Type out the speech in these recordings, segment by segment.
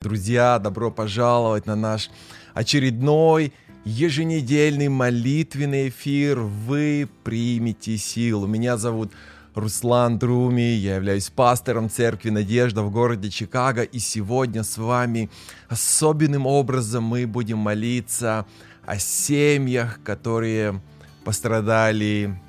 Друзья, добро пожаловать на наш очередной еженедельный молитвенный эфир. Вы примете силу. Меня зовут Руслан Друми, я являюсь пастором церкви Надежда в городе Чикаго, и сегодня с вами особенным образом мы будем молиться о семьях, которые пострадали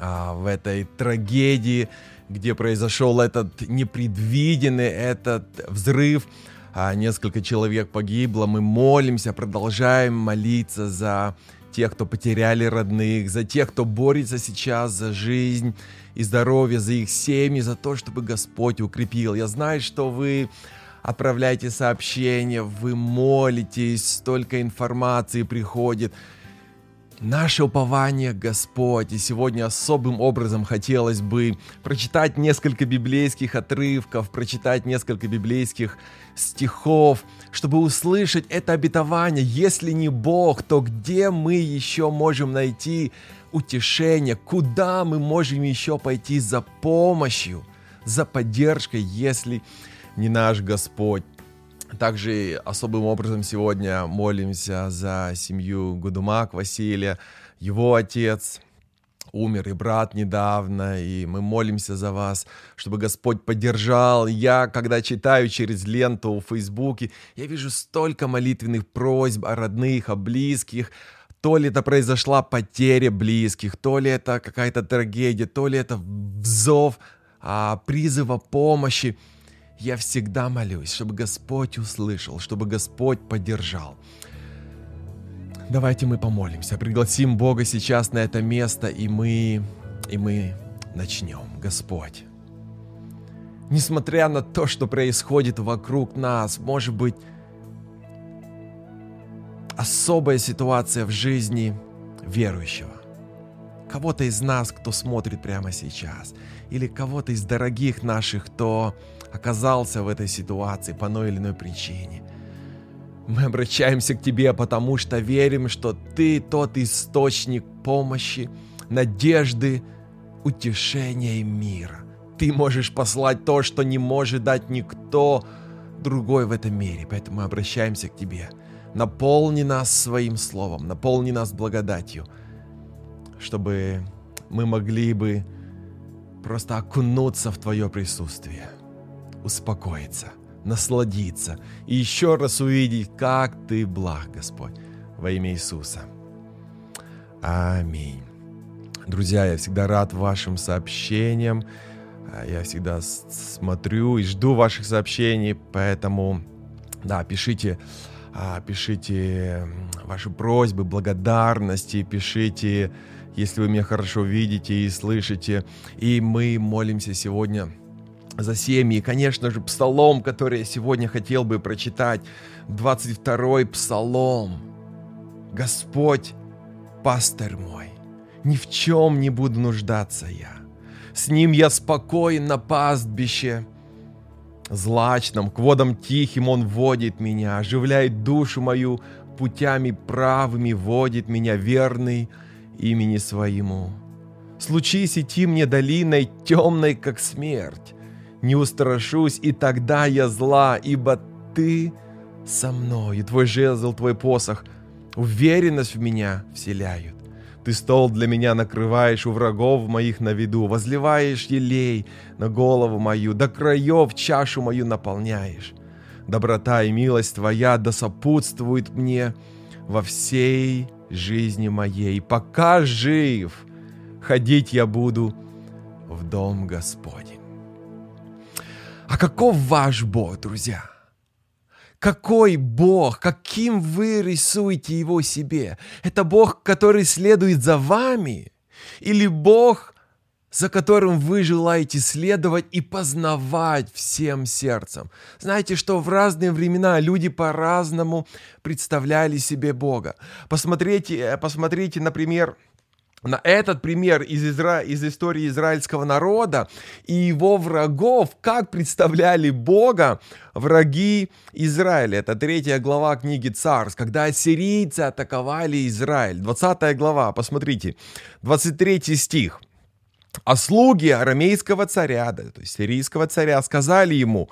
а, в этой трагедии, где произошел этот непредвиденный этот взрыв а несколько человек погибло. Мы молимся, продолжаем молиться за тех, кто потеряли родных, за тех, кто борется сейчас за жизнь и здоровье, за их семьи, за то, чтобы Господь укрепил. Я знаю, что вы отправляете сообщения, вы молитесь, столько информации приходит. Наше упование Господь. И сегодня особым образом хотелось бы прочитать несколько библейских отрывков, прочитать несколько библейских стихов, чтобы услышать это обетование. Если не Бог, то где мы еще можем найти утешение? Куда мы можем еще пойти за помощью, за поддержкой, если не наш Господь? Также особым образом сегодня молимся за семью Гудумак Василия, его отец, умер и брат недавно, и мы молимся за вас, чтобы Господь поддержал. Я, когда читаю через ленту в Фейсбуке, я вижу столько молитвенных просьб о родных, о близких, то ли это произошла потеря близких, то ли это какая-то трагедия, то ли это взов а, призыва помощи я всегда молюсь, чтобы Господь услышал, чтобы Господь поддержал. Давайте мы помолимся, пригласим Бога сейчас на это место, и мы, и мы начнем. Господь, несмотря на то, что происходит вокруг нас, может быть, особая ситуация в жизни верующего. Кого-то из нас, кто смотрит прямо сейчас, или кого-то из дорогих наших, кто оказался в этой ситуации по той или иной причине. Мы обращаемся к Тебе, потому что верим, что Ты тот источник помощи, надежды, утешения и мира. Ты можешь послать то, что не может дать никто другой в этом мире. Поэтому мы обращаемся к Тебе. Наполни нас своим словом, наполни нас благодатью, чтобы мы могли бы просто окунуться в Твое присутствие успокоиться, насладиться и еще раз увидеть, как Ты благ, Господь, во имя Иисуса. Аминь. Друзья, я всегда рад вашим сообщениям. А, я всегда смотрю и жду ваших сообщений, поэтому, да, пишите, а, пишите ваши просьбы, благодарности, пишите, если вы меня хорошо видите и слышите. И мы молимся сегодня за семьи. Конечно же, псалом, который я сегодня хотел бы прочитать. 22-й псалом. Господь, пастырь мой, ни в чем не буду нуждаться я. С ним я спокоен на пастбище, злачном, к водам тихим он водит меня, оживляет душу мою, путями правыми водит меня, верный имени своему. Случись идти мне долиной темной, как смерть, не устрашусь, и тогда я зла, ибо ты со мной, и твой жезл, твой посох, уверенность в меня вселяют. Ты стол для меня накрываешь у врагов моих на виду, возливаешь елей на голову мою, до краев чашу мою наполняешь. Доброта и милость Твоя да сопутствует мне во всей жизни моей. Пока жив, ходить я буду в дом Господень. А каков ваш Бог, друзья? Какой Бог? Каким вы рисуете Его себе? Это Бог, который следует за вами? Или Бог, за которым вы желаете следовать и познавать всем сердцем. Знаете, что в разные времена люди по-разному представляли себе Бога. Посмотрите, э, посмотрите, например, на этот пример из, Изра... из истории израильского народа и его врагов, как представляли Бога враги Израиля. Это третья глава книги Царств, когда ассирийцы атаковали Израиль. 20 глава, посмотрите, 23 стих. А слуги арамейского царя, то есть сирийского царя, сказали ему,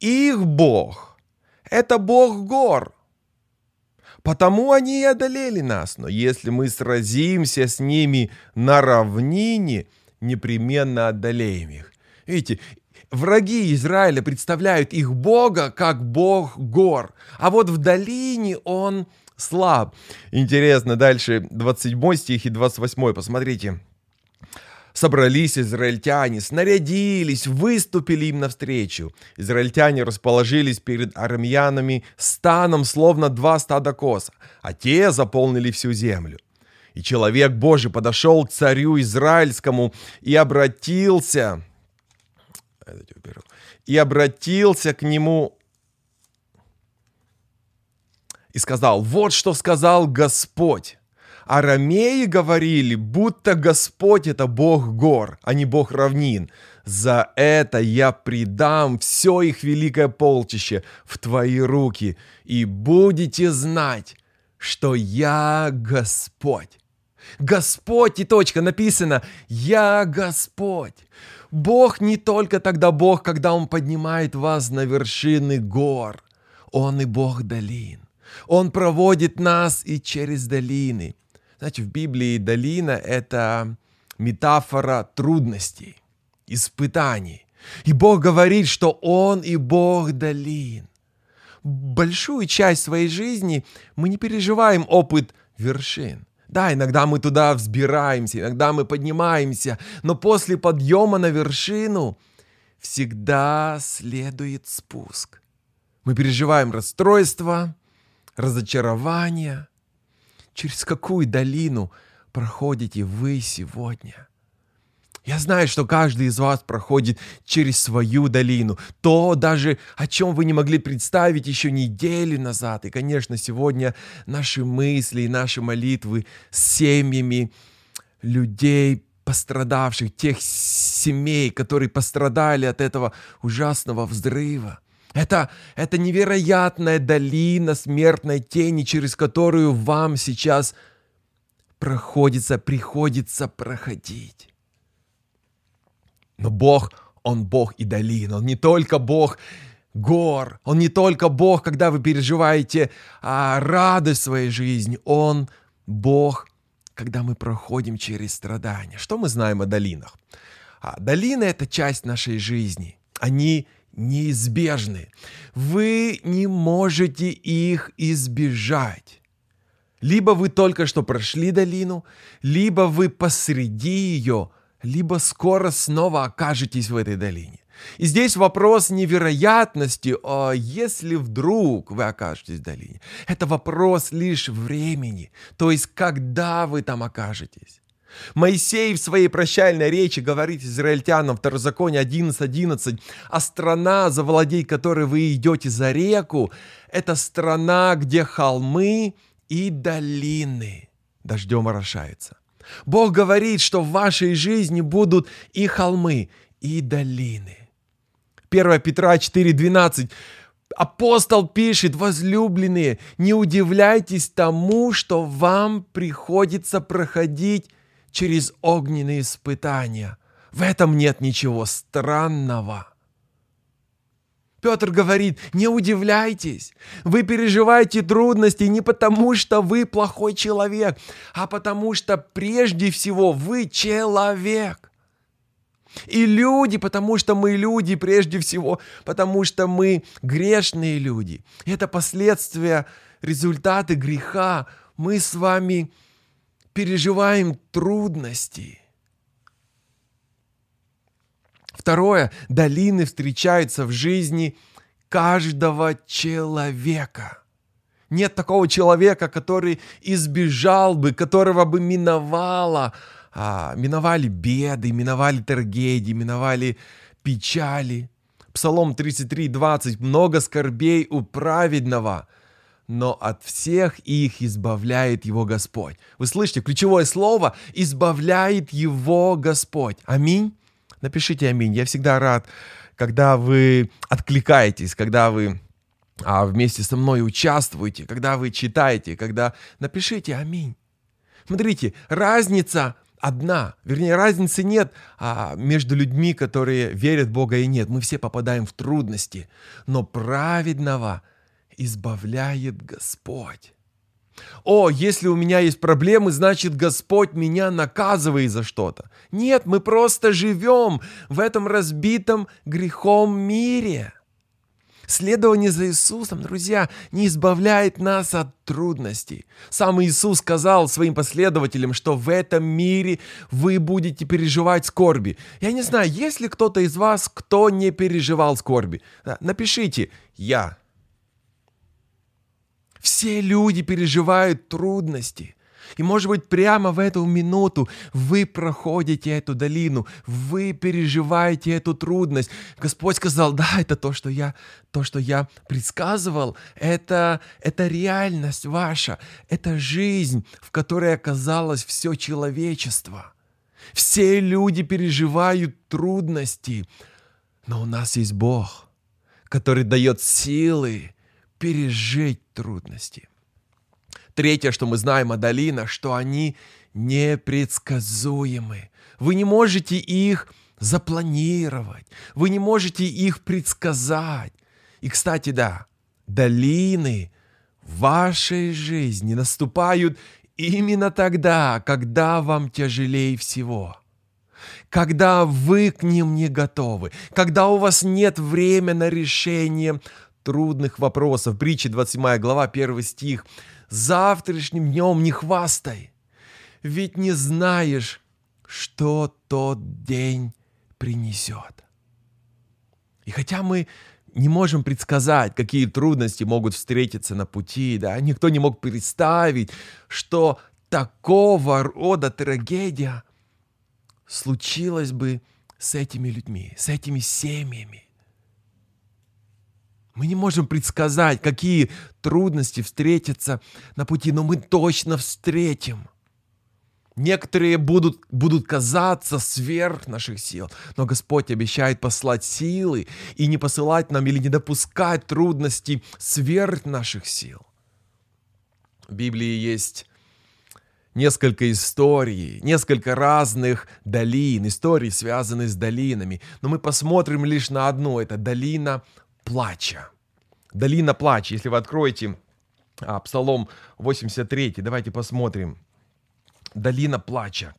их Бог – Это Бог гор. Потому они и одолели нас. Но если мы сразимся с ними на равнине, непременно одолеем их. Видите, враги Израиля представляют их Бога как Бог гор. А вот в долине он слаб. Интересно, дальше 27 стих и 28. Посмотрите. Собрались израильтяне, снарядились, выступили им навстречу. Израильтяне расположились перед армянами станом, словно два стада коса, а те заполнили всю землю. И человек Божий подошел к царю израильскому и обратился, и обратился к нему и сказал, вот что сказал Господь. Арамеи говорили, будто Господь это Бог гор, а не Бог равнин. За это я предам все их великое полчище в твои руки, и будете знать, что я Господь. Господь и точка написано «Я Господь». Бог не только тогда Бог, когда Он поднимает вас на вершины гор. Он и Бог долин. Он проводит нас и через долины. Знаете, в Библии долина — это метафора трудностей, испытаний. И Бог говорит, что Он и Бог долин. Большую часть своей жизни мы не переживаем опыт вершин. Да, иногда мы туда взбираемся, иногда мы поднимаемся, но после подъема на вершину всегда следует спуск. Мы переживаем расстройство, разочарование, через какую долину проходите вы сегодня. Я знаю, что каждый из вас проходит через свою долину. То даже, о чем вы не могли представить еще неделю назад. И, конечно, сегодня наши мысли и наши молитвы с семьями людей, пострадавших, тех семей, которые пострадали от этого ужасного взрыва. Это, это невероятная долина смертной тени, через которую вам сейчас проходится, приходится проходить. Но Бог, Он Бог и долин. Он не только Бог гор. Он не только Бог, когда вы переживаете а, радость своей жизни. Он Бог, когда мы проходим через страдания. Что мы знаем о долинах? А, долины — это часть нашей жизни. Они неизбежны. Вы не можете их избежать. Либо вы только что прошли долину, либо вы посреди ее, либо скоро снова окажетесь в этой долине. И здесь вопрос невероятности, а если вдруг вы окажетесь в долине. Это вопрос лишь времени, то есть когда вы там окажетесь. Моисей в своей прощальной речи говорит израильтянам, Второзаконие 11.11, 11, «А страна, завладей которой вы идете за реку, это страна, где холмы и долины дождем орошаются». Бог говорит, что в вашей жизни будут и холмы, и долины. 1 Петра 4.12 Апостол пишет, возлюбленные, не удивляйтесь тому, что вам приходится проходить через огненные испытания. В этом нет ничего странного. Петр говорит, не удивляйтесь, вы переживаете трудности не потому, что вы плохой человек, а потому что прежде всего вы человек. И люди, потому что мы люди прежде всего, потому что мы грешные люди. Это последствия, результаты греха. Мы с вами переживаем трудности. Второе, долины встречаются в жизни каждого человека. Нет такого человека, который избежал бы, которого бы миновало, а, миновали беды, миновали трагедии, миновали печали. Псалом 33, 20. «Много скорбей у праведного, но от всех их избавляет его Господь. Вы слышите, ключевое слово «избавляет его Господь». Аминь. Напишите аминь. Я всегда рад, когда вы откликаетесь, когда вы а, вместе со мной участвуете, когда вы читаете, когда напишите аминь. Смотрите, разница одна, вернее, разницы нет а, между людьми, которые верят в Бога и нет. Мы все попадаем в трудности, но праведного избавляет Господь. О, если у меня есть проблемы, значит Господь меня наказывает за что-то. Нет, мы просто живем в этом разбитом грехом мире. Следование за Иисусом, друзья, не избавляет нас от трудностей. Сам Иисус сказал своим последователям, что в этом мире вы будете переживать скорби. Я не знаю, есть ли кто-то из вас, кто не переживал скорби. Напишите «Я». Все люди переживают трудности. И может быть прямо в эту минуту вы проходите эту долину, вы переживаете эту трудность. Господь сказал, да, это то, что я, то, что я предсказывал, это, это реальность ваша, это жизнь, в которой оказалось все человечество. Все люди переживают трудности, но у нас есть Бог, который дает силы пережить трудности. Третье, что мы знаем о долинах, что они непредсказуемы. Вы не можете их запланировать, вы не можете их предсказать. И, кстати, да, долины в вашей жизни наступают именно тогда, когда вам тяжелее всего когда вы к ним не готовы, когда у вас нет времени на решение трудных вопросов. Притча 27 глава, 1 стих завтрашним днем не хвастай, ведь не знаешь, что тот день принесет. И хотя мы не можем предсказать, какие трудности могут встретиться на пути, да, никто не мог представить, что такого рода трагедия случилась бы с этими людьми, с этими семьями. Мы не можем предсказать, какие трудности встретятся на пути, но мы точно встретим. Некоторые будут, будут казаться сверх наших сил, но Господь обещает послать силы и не посылать нам или не допускать трудностей сверх наших сил. В Библии есть несколько историй, несколько разных долин, историй, связанных с долинами. Но мы посмотрим лишь на одну. Это долина плача. Долина плача. Если вы откроете а, Псалом 83, давайте посмотрим. Долина плача.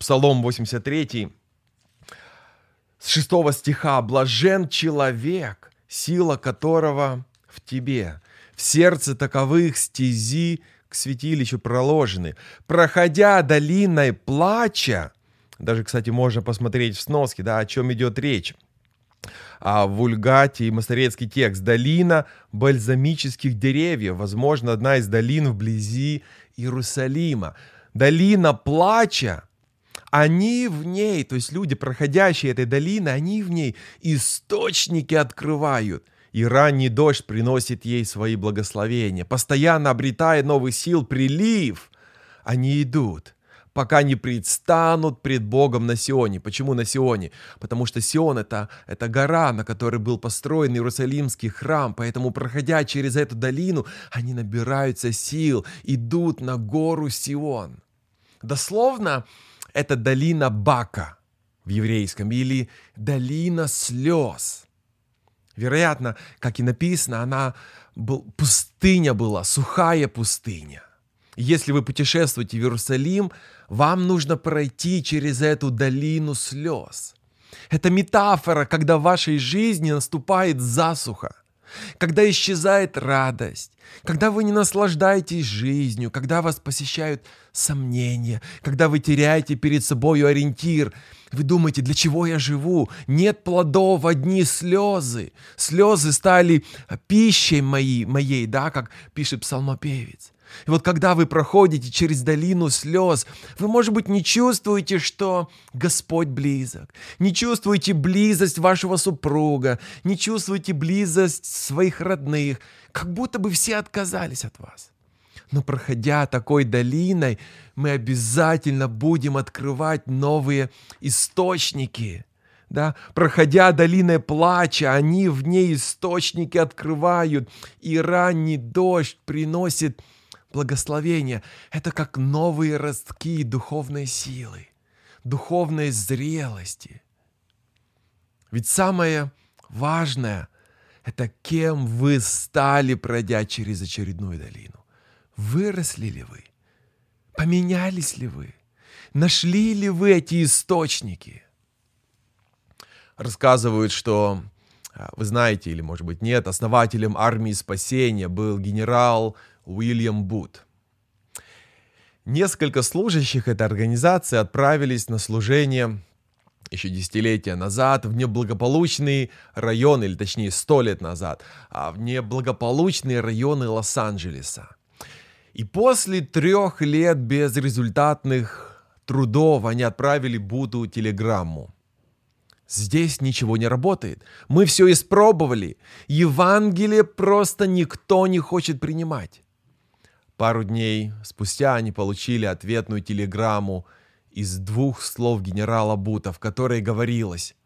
Псалом 83, с 6 стиха. «Блажен человек, сила которого в тебе, в сердце таковых стези к святилищу проложены. Проходя долиной плача, даже, кстати, можно посмотреть в сноске, да, о чем идет речь а в Вульгате и Масторецкий текст. Долина бальзамических деревьев, возможно, одна из долин вблизи Иерусалима. Долина плача, они в ней, то есть люди, проходящие этой долиной, они в ней источники открывают. И ранний дождь приносит ей свои благословения. Постоянно обретая новый сил, прилив, они идут – пока не предстанут пред Богом на Сионе. Почему на Сионе? Потому что Сион это, это гора, на которой был построен Иерусалимский храм. Поэтому, проходя через эту долину, они набираются сил, идут на гору Сион. Дословно, это долина Бака в еврейском или долина слез. Вероятно, как и написано, она был, пустыня была, сухая пустыня. Если вы путешествуете в Иерусалим, вам нужно пройти через эту долину слез. Это метафора, когда в вашей жизни наступает засуха, когда исчезает радость, когда вы не наслаждаетесь жизнью, когда вас посещают сомнения, когда вы теряете перед собой ориентир. Вы думаете, для чего я живу? Нет плодов, одни слезы. Слезы стали пищей моей, моей да, как пишет псалмопевец. И вот когда вы проходите через долину слез, вы, может быть, не чувствуете, что Господь близок, не чувствуете близость вашего супруга, не чувствуете близость своих родных, как будто бы все отказались от вас. Но проходя такой долиной, мы обязательно будем открывать новые источники. Да? Проходя долиной плача, они в ней источники открывают, и ранний дождь приносит благословение — это как новые ростки духовной силы, духовной зрелости. Ведь самое важное это кем вы стали, пройдя через очередную долину. Выросли ли вы? Поменялись ли вы? Нашли ли вы эти источники? Рассказывают, что, вы знаете или, может быть, нет, основателем армии спасения был генерал Уильям Бут. Несколько служащих этой организации отправились на служение еще десятилетия назад в неблагополучный район, или точнее сто лет назад, а в неблагополучные районы Лос-Анджелеса. И после трех лет безрезультатных трудов они отправили Буду телеграмму. Здесь ничего не работает. Мы все испробовали. Евангелие просто никто не хочет принимать. Пару дней спустя они получили ответную телеграмму из двух слов генерала Бута, в которой говорилось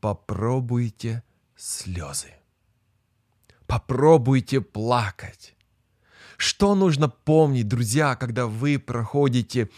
«Попробуйте слезы. Попробуйте плакать. Что нужно помнить, друзья, когда вы проходите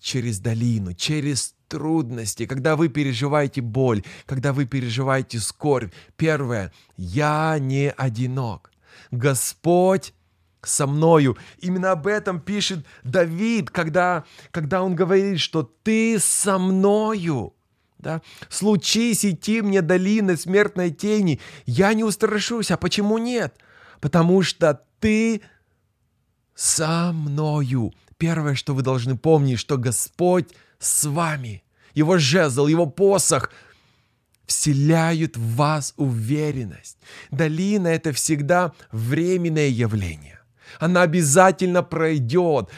через долину, через трудности, когда вы переживаете боль, когда вы переживаете скорбь? Первое, я не одинок. Господь со мною. Именно об этом пишет Давид, когда, когда он говорит, что ты со мною. Да? Случись идти мне долины смертной тени, я не устрашусь. А почему нет? Потому что ты со мною. Первое, что вы должны помнить, что Господь с вами. Его жезл, его посох вселяют в вас уверенность. Долина — это всегда временное явление. Она обязательно пройдет.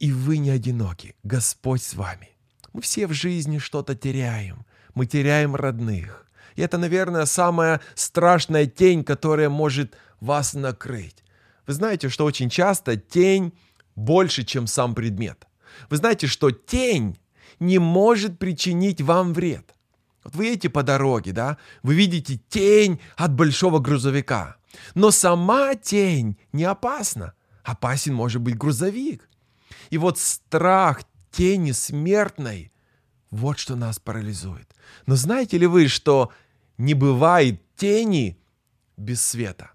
И вы не одиноки. Господь с вами. Мы все в жизни что-то теряем. Мы теряем родных. И это, наверное, самая страшная тень, которая может вас накрыть. Вы знаете, что очень часто тень больше, чем сам предмет. Вы знаете, что тень не может причинить вам вред. Вот вы едете по дороге, да, вы видите тень от большого грузовика. Но сама тень не опасна. Опасен может быть грузовик. И вот страх тени смертной, вот что нас парализует. Но знаете ли вы, что не бывает тени без света?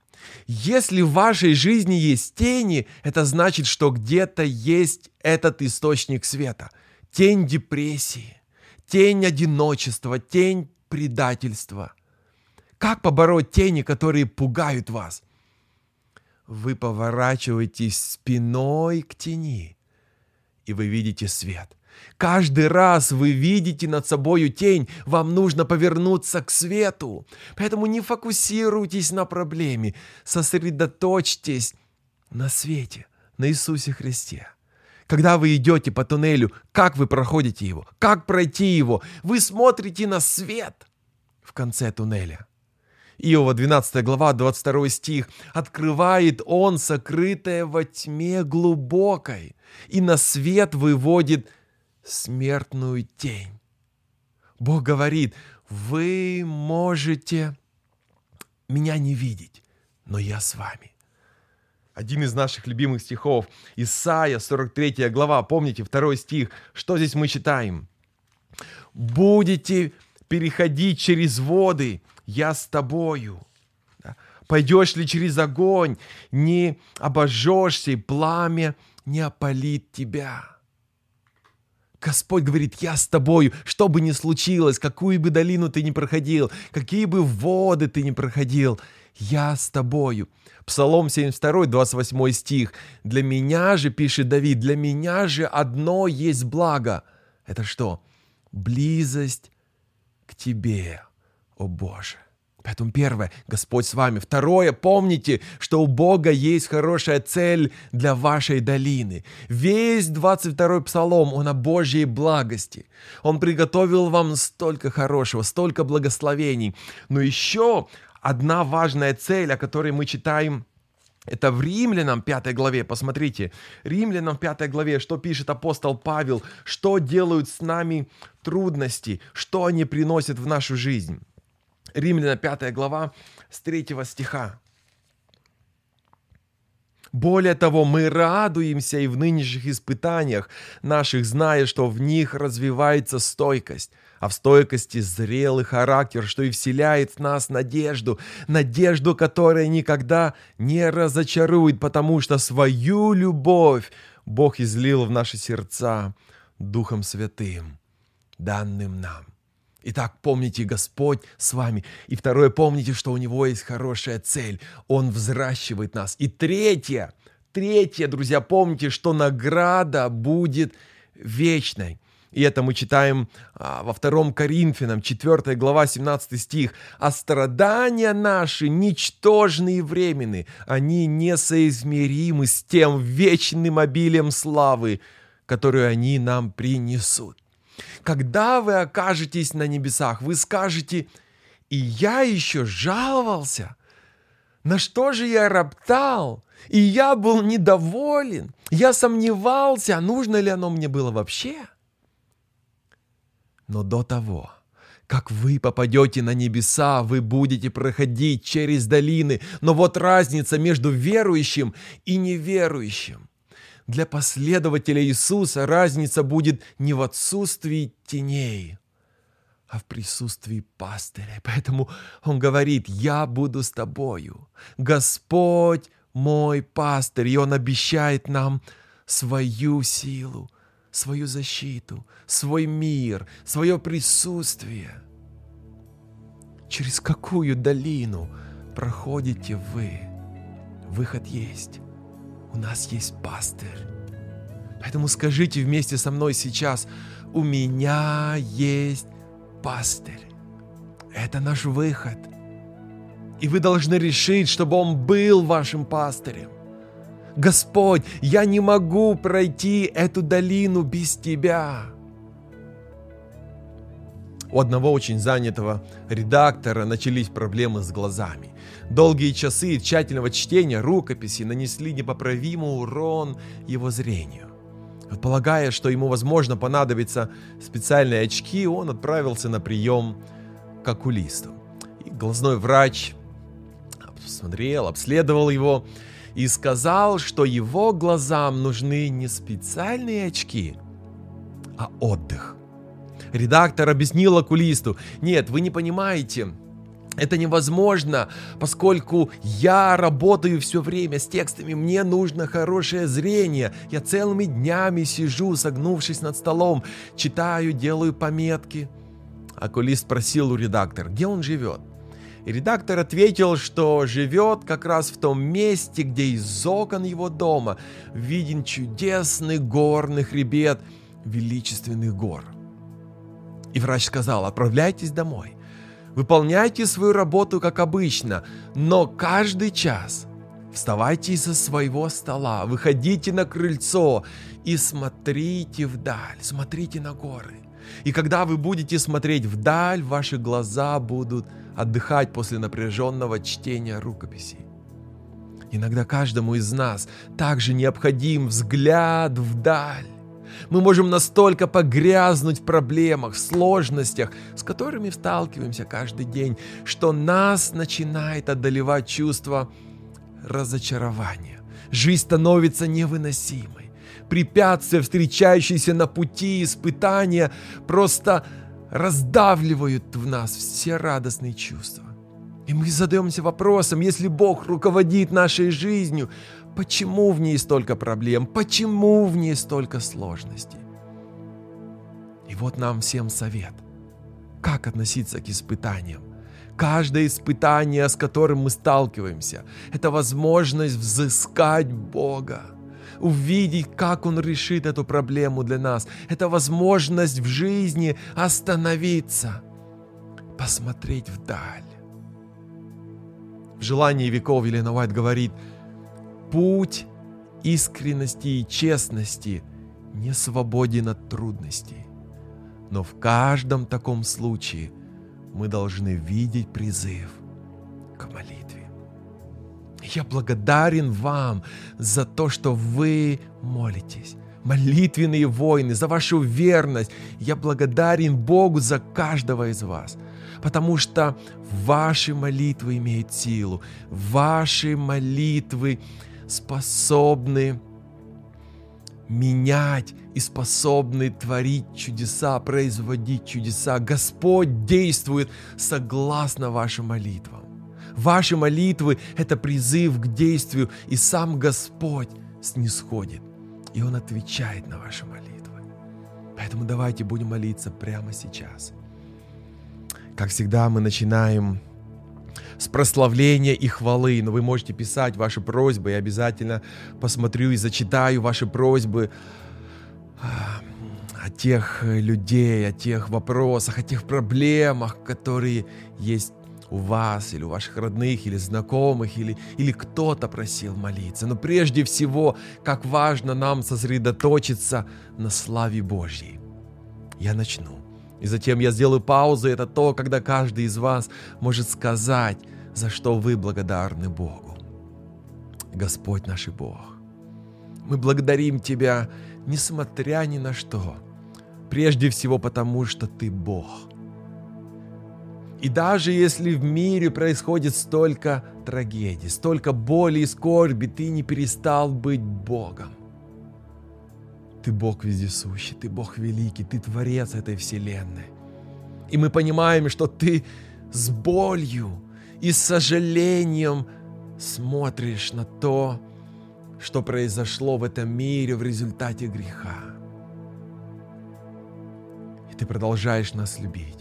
Если в вашей жизни есть тени, это значит, что где-то есть этот источник света. Тень депрессии, тень одиночества, тень предательства. Как побороть тени, которые пугают вас? Вы поворачиваетесь спиной к тени, и вы видите свет. Каждый раз вы видите над собою тень, вам нужно повернуться к свету. Поэтому не фокусируйтесь на проблеме, сосредоточьтесь на свете, на Иисусе Христе. Когда вы идете по туннелю, как вы проходите его, как пройти его, вы смотрите на свет в конце туннеля. Иова 12 глава, 22 стих. «Открывает он сокрытое во тьме глубокой, и на свет выводит смертную тень». Бог говорит, вы можете меня не видеть, но я с вами. Один из наших любимых стихов, Исаия, 43 глава, помните, второй стих, что здесь мы читаем? «Будете переходить через воды, я с тобою. Пойдешь ли через огонь, не обожжешься, и пламя не опалит тебя. Господь говорит, я с тобою, что бы ни случилось, какую бы долину ты ни проходил, какие бы воды ты ни проходил, я с тобою. Псалом 72, 28 стих. Для меня же, пишет Давид, для меня же одно есть благо. Это что? Близость к тебе о Боже. Поэтому первое, Господь с вами. Второе, помните, что у Бога есть хорошая цель для вашей долины. Весь 22-й псалом, он о Божьей благости. Он приготовил вам столько хорошего, столько благословений. Но еще одна важная цель, о которой мы читаем это в Римлянам 5 главе, посмотрите, Римлянам 5 главе, что пишет апостол Павел, что делают с нами трудности, что они приносят в нашу жизнь. Римляна 5 глава с 3 стиха. Более того, мы радуемся и в нынешних испытаниях наших, зная, что в них развивается стойкость, а в стойкости зрелый характер, что и вселяет в нас надежду, надежду, которая никогда не разочарует, потому что свою любовь Бог излил в наши сердца Духом Святым, данным нам. Итак, помните, Господь с вами. И второе, помните, что у Него есть хорошая цель. Он взращивает нас. И третье, третье, друзья, помните, что награда будет вечной. И это мы читаем а, во втором Коринфянам, 4 глава, 17 стих. «А страдания наши ничтожны и временны, они несоизмеримы с тем вечным обилием славы, которую они нам принесут». Когда вы окажетесь на небесах, вы скажете, и я еще жаловался. На что же я роптал? И я был недоволен. Я сомневался, нужно ли оно мне было вообще. Но до того, как вы попадете на небеса, вы будете проходить через долины. Но вот разница между верующим и неверующим. Для последователя Иисуса разница будет не в отсутствии теней, а в присутствии пастыря. Поэтому он говорит, я буду с тобою. Господь мой пастырь, и он обещает нам свою силу, свою защиту, свой мир, свое присутствие. Через какую долину проходите вы? Выход есть. У нас есть пастырь. Поэтому скажите вместе со мной сейчас, у меня есть пастырь. Это наш выход. И вы должны решить, чтобы он был вашим пастырем. Господь, я не могу пройти эту долину без Тебя. У одного очень занятого редактора начались проблемы с глазами. Долгие часы тщательного чтения рукописи нанесли непоправимый урон его зрению. Полагая, что ему, возможно, понадобятся специальные очки, он отправился на прием к окулисту. И глазной врач посмотрел, обследовал его и сказал, что его глазам нужны не специальные очки, а отдых. Редактор объяснил окулисту, нет, вы не понимаете, это невозможно, поскольку я работаю все время с текстами, мне нужно хорошее зрение. Я целыми днями сижу, согнувшись над столом, читаю, делаю пометки. Окулист спросил у редактора, где он живет. И редактор ответил, что живет как раз в том месте, где из окон его дома виден чудесный горный хребет величественных гор. И врач сказал, отправляйтесь домой. Выполняйте свою работу как обычно, но каждый час вставайте из-за своего стола, выходите на крыльцо и смотрите вдаль, смотрите на горы. И когда вы будете смотреть вдаль, ваши глаза будут отдыхать после напряженного чтения рукописей. Иногда каждому из нас также необходим взгляд вдаль. Мы можем настолько погрязнуть в проблемах, сложностях, с которыми сталкиваемся каждый день, что нас начинает одолевать чувство разочарования. Жизнь становится невыносимой. Препятствия, встречающиеся на пути, испытания просто раздавливают в нас все радостные чувства. И мы задаемся вопросом, если Бог руководит нашей жизнью, Почему в ней столько проблем? Почему в ней столько сложностей? И вот нам всем совет. Как относиться к испытаниям? Каждое испытание, с которым мы сталкиваемся, это возможность взыскать Бога, увидеть, как Он решит эту проблему для нас. Это возможность в жизни остановиться, посмотреть вдаль. В желании веков Елена Уайт говорит – Путь искренности и честности не свободен от трудностей. Но в каждом таком случае мы должны видеть призыв к молитве. Я благодарен вам за то, что вы молитесь. Молитвенные войны, за вашу верность. Я благодарен Богу за каждого из вас – потому что ваши молитвы имеют силу, ваши молитвы способны менять и способны творить чудеса, производить чудеса. Господь действует согласно вашим молитвам. Ваши молитвы – это призыв к действию, и сам Господь снисходит, и Он отвечает на ваши молитвы. Поэтому давайте будем молиться прямо сейчас. Как всегда, мы начинаем с прославления и хвалы. Но вы можете писать ваши просьбы, я обязательно посмотрю и зачитаю ваши просьбы а, о тех людей, о тех вопросах, о тех проблемах, которые есть у вас или у ваших родных или знакомых или, или кто-то просил молиться. Но прежде всего, как важно нам сосредоточиться на славе Божьей. Я начну. И затем я сделаю паузу. Это то, когда каждый из вас может сказать, за что вы благодарны Богу. Господь наш и Бог, мы благодарим Тебя, несмотря ни на что. Прежде всего потому, что Ты Бог. И даже если в мире происходит столько трагедий, столько боли и скорби, Ты не перестал быть Богом. Ты Бог вездесущий, Ты Бог великий, Ты Творец этой вселенной. И мы понимаем, что Ты с болью и с сожалением смотришь на то, что произошло в этом мире в результате греха. И Ты продолжаешь нас любить.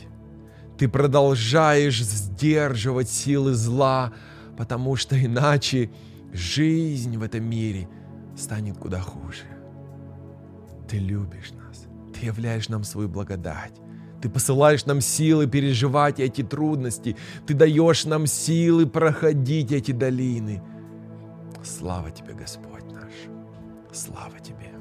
Ты продолжаешь сдерживать силы зла, потому что иначе жизнь в этом мире станет куда хуже. Ты любишь нас. Ты являешь нам свою благодать. Ты посылаешь нам силы переживать эти трудности. Ты даешь нам силы проходить эти долины. Слава тебе, Господь наш. Слава тебе.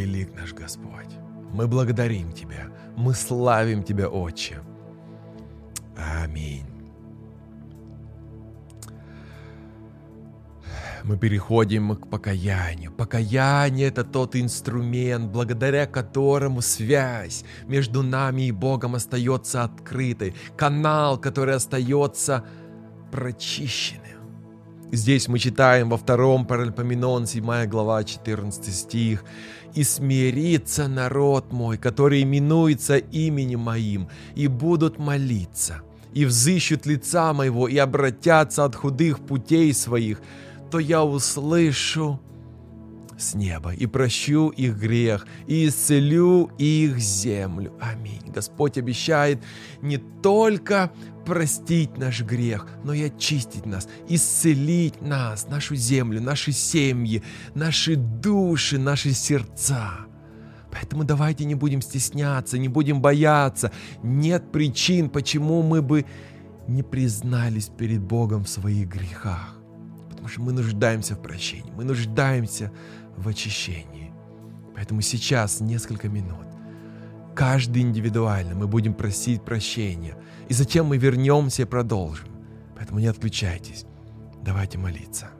Велик наш Господь. Мы благодарим Тебя, мы славим Тебя, Отче. Аминь. мы переходим к покаянию. Покаяние – это тот инструмент, благодаря которому связь между нами и Богом остается открытой, канал, который остается прочищенным. Здесь мы читаем во втором Паральпоменон, 7 глава, 14 стих. «И смирится народ мой, который именуется именем моим, и будут молиться, и взыщут лица моего, и обратятся от худых путей своих, то я услышу с неба и прощу их грех, и исцелю их землю. Аминь. Господь обещает не только простить наш грех, но и очистить нас, исцелить нас, нашу землю, наши семьи, наши души, наши сердца. Поэтому давайте не будем стесняться, не будем бояться. Нет причин, почему мы бы не признались перед Богом в своих грехах. Потому что мы нуждаемся в прощении, мы нуждаемся в очищении. Поэтому сейчас несколько минут. Каждый индивидуально мы будем просить прощения. И затем мы вернемся и продолжим. Поэтому не отключайтесь. Давайте молиться.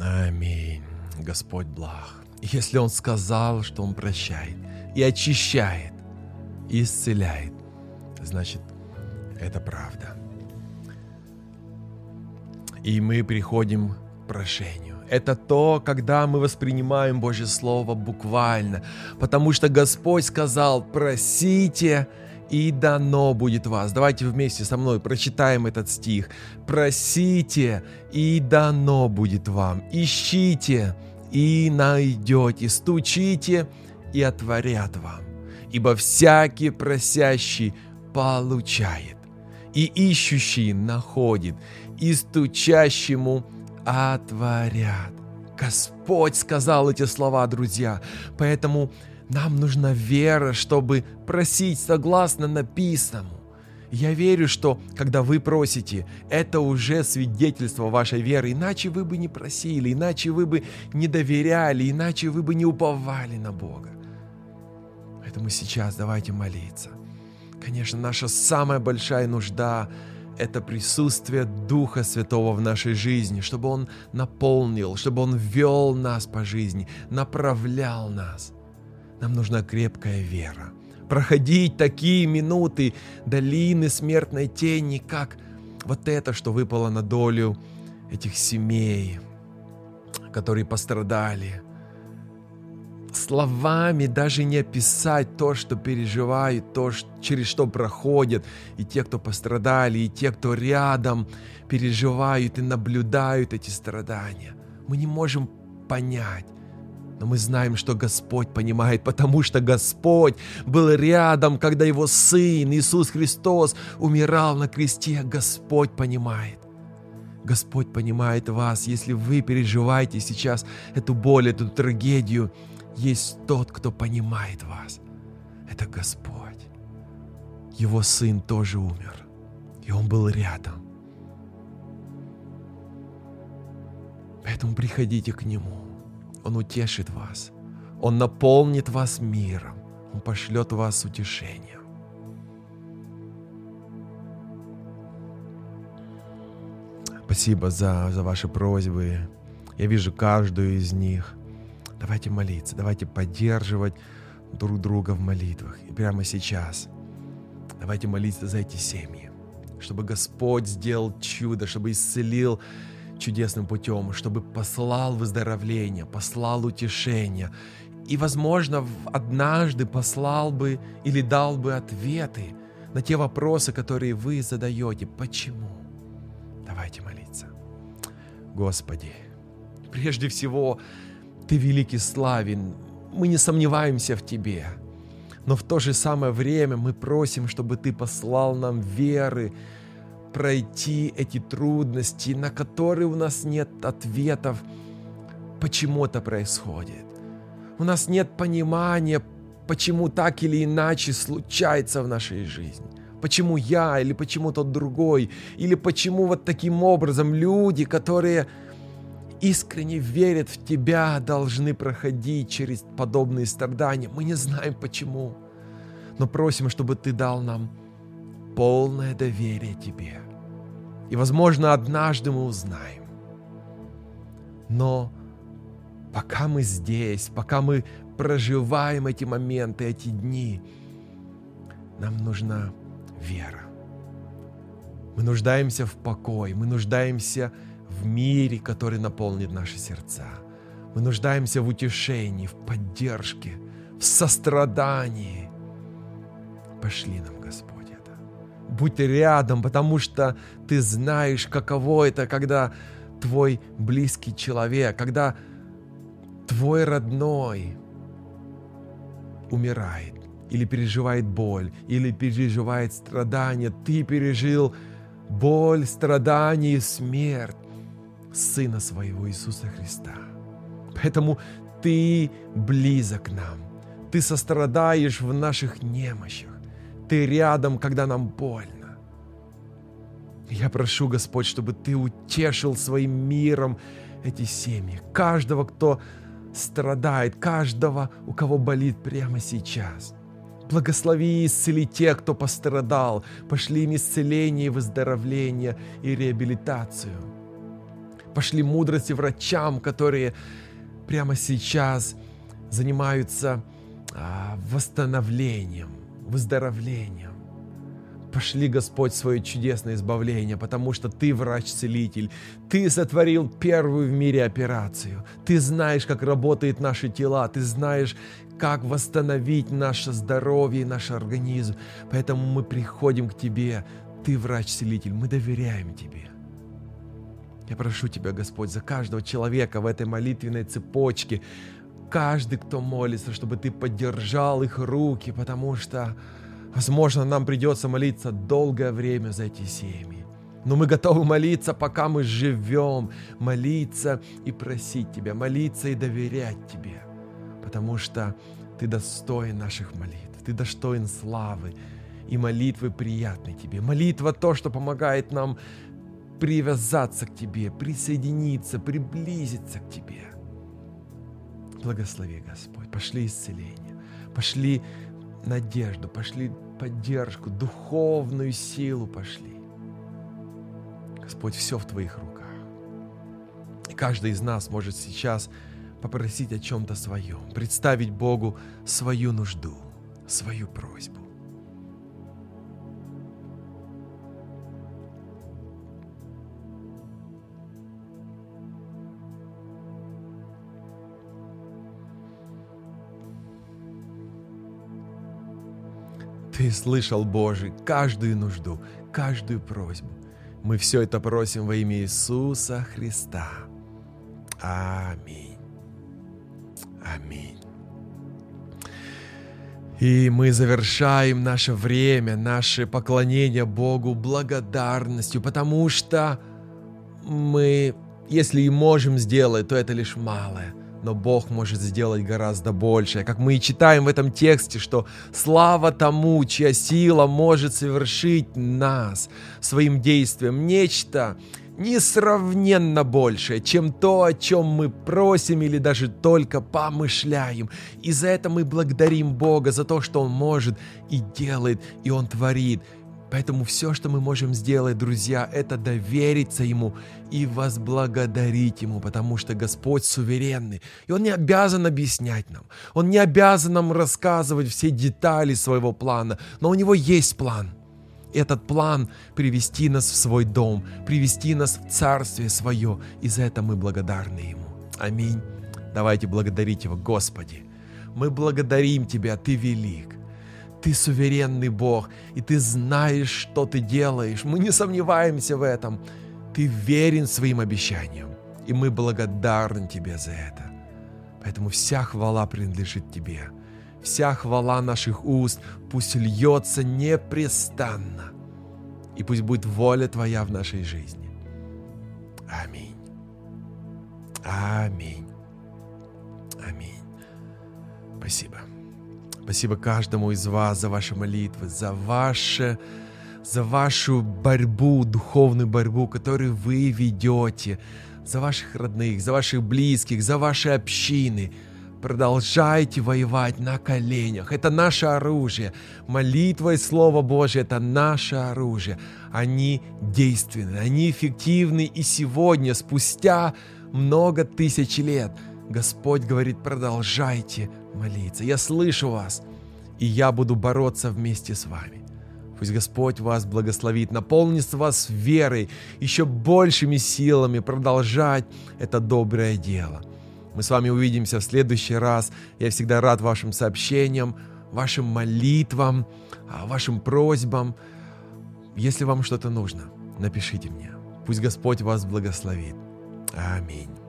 Аминь. Господь благ. Если Он сказал, что Он прощает и очищает, и исцеляет, значит, это правда. И мы приходим к прошению. Это то, когда мы воспринимаем Божье Слово буквально, потому что Господь сказал, просите, и дано будет вас. Давайте вместе со мной прочитаем этот стих. Просите, и дано будет вам. Ищите, и найдете. Стучите, и отворят вам. Ибо всякий просящий получает, и ищущий находит, и стучащему отворят. Господь сказал эти слова, друзья. Поэтому нам нужна вера, чтобы просить согласно написанному. Я верю, что когда вы просите, это уже свидетельство вашей веры, иначе вы бы не просили, иначе вы бы не доверяли, иначе вы бы не уповали на Бога. Поэтому сейчас давайте молиться. Конечно, наша самая большая нужда – это присутствие Духа Святого в нашей жизни, чтобы Он наполнил, чтобы Он вел нас по жизни, направлял нас – нам нужна крепкая вера. Проходить такие минуты долины смертной тени, как вот это, что выпало на долю этих семей, которые пострадали. Словами даже не описать то, что переживают, то, через что проходят, и те, кто пострадали, и те, кто рядом переживают и наблюдают эти страдания. Мы не можем понять, но мы знаем, что Господь понимает, потому что Господь был рядом, когда Его Сын Иисус Христос умирал на кресте. Господь понимает. Господь понимает вас, если вы переживаете сейчас эту боль, эту трагедию. Есть тот, кто понимает вас. Это Господь. Его Сын тоже умер, и Он был рядом. Поэтому приходите к Нему. Он утешит вас. Он наполнит вас миром. Он пошлет вас утешением. Спасибо за, за ваши просьбы. Я вижу каждую из них. Давайте молиться, давайте поддерживать друг друга в молитвах. И прямо сейчас давайте молиться за эти семьи, чтобы Господь сделал чудо, чтобы исцелил чудесным путем, чтобы послал выздоровление, послал утешение. И, возможно, однажды послал бы или дал бы ответы на те вопросы, которые вы задаете. Почему? Давайте молиться. Господи, прежде всего, Ты великий славен, мы не сомневаемся в Тебе. Но в то же самое время мы просим, чтобы Ты послал нам веры, пройти эти трудности, на которые у нас нет ответов, почему это происходит. У нас нет понимания, почему так или иначе случается в нашей жизни. Почему я или почему тот другой, или почему вот таким образом люди, которые искренне верят в Тебя, должны проходить через подобные страдания. Мы не знаем почему, но просим, чтобы Ты дал нам полное доверие Тебе. И, возможно, однажды мы узнаем. Но пока мы здесь, пока мы проживаем эти моменты, эти дни, нам нужна вера. Мы нуждаемся в покое, мы нуждаемся в мире, который наполнит наши сердца. Мы нуждаемся в утешении, в поддержке, в сострадании. Пошли нам, Господь. Будь рядом, потому что ты знаешь, каково это, когда твой близкий человек, когда твой родной умирает, или переживает боль, или переживает страдания. Ты пережил боль, страдания и смерть Сына своего Иисуса Христа. Поэтому ты близок к нам. Ты сострадаешь в наших немощах. Ты рядом, когда нам больно. Я прошу, Господь, чтобы Ты утешил своим миром эти семьи. Каждого, кто страдает, каждого, у кого болит прямо сейчас. Благослови и исцели тех, кто пострадал. Пошли им исцеление, выздоровление и реабилитацию. Пошли мудрости врачам, которые прямо сейчас занимаются а, восстановлением, выздоровлением. Пошли, Господь, свое чудесное избавление, потому что Ты врач-целитель. Ты сотворил первую в мире операцию. Ты знаешь, как работают наши тела. Ты знаешь, как восстановить наше здоровье и наш организм. Поэтому мы приходим к Тебе. Ты врач-целитель. Мы доверяем Тебе. Я прошу Тебя, Господь, за каждого человека в этой молитвенной цепочке, каждый, кто молится, чтобы Ты поддержал их руки, потому что Возможно, нам придется молиться долгое время за эти семьи. Но мы готовы молиться, пока мы живем, молиться и просить Тебя, молиться и доверять Тебе, потому что Ты достоин наших молитв, Ты достоин славы, и молитвы приятны Тебе. Молитва то, что помогает нам привязаться к Тебе, присоединиться, приблизиться к Тебе. Благослови, Господь, пошли исцеление, пошли надежду, пошли поддержку, духовную силу пошли. Господь, все в Твоих руках. И каждый из нас может сейчас попросить о чем-то своем, представить Богу свою нужду, свою просьбу. Ты слышал, Боже, каждую нужду, каждую просьбу. Мы все это просим во имя Иисуса Христа. Аминь. Аминь. И мы завершаем наше время, наше поклонение Богу благодарностью, потому что мы, если и можем сделать, то это лишь малое но Бог может сделать гораздо большее. Как мы и читаем в этом тексте, что слава тому, чья сила может совершить нас своим действием нечто несравненно большее, чем то, о чем мы просим или даже только помышляем. И за это мы благодарим Бога, за то, что Он может и делает, и Он творит. Поэтому все, что мы можем сделать, друзья, это довериться Ему и возблагодарить Ему, потому что Господь суверенный, и Он не обязан объяснять нам, Он не обязан нам рассказывать все детали своего плана, но у Него есть план. Этот план — привести нас в свой дом, привести нас в Царствие Свое, и за это мы благодарны Ему. Аминь. Давайте благодарить Его, Господи. Мы благодарим Тебя, Ты велик. Ты суверенный Бог, и Ты знаешь, что Ты делаешь. Мы не сомневаемся в этом. Ты верен своим обещаниям, и мы благодарны Тебе за это. Поэтому вся хвала принадлежит Тебе. Вся хвала наших уст пусть льется непрестанно. И пусть будет воля Твоя в нашей жизни. Аминь. Аминь. Аминь. Спасибо. Спасибо каждому из вас за ваши молитвы, за ваше за вашу борьбу, духовную борьбу, которую вы ведете, за ваших родных, за ваших близких, за ваши общины. Продолжайте воевать на коленях. Это наше оружие. Молитва и Слово Божье – это наше оружие. Они действенны, они эффективны и сегодня, спустя много тысяч лет. Господь говорит, продолжайте молиться. Я слышу вас, и я буду бороться вместе с вами. Пусть Господь вас благословит, наполнит вас верой, еще большими силами продолжать это доброе дело. Мы с вами увидимся в следующий раз. Я всегда рад вашим сообщениям, вашим молитвам, а, вашим просьбам. Если вам что-то нужно, напишите мне. Пусть Господь вас благословит. Аминь.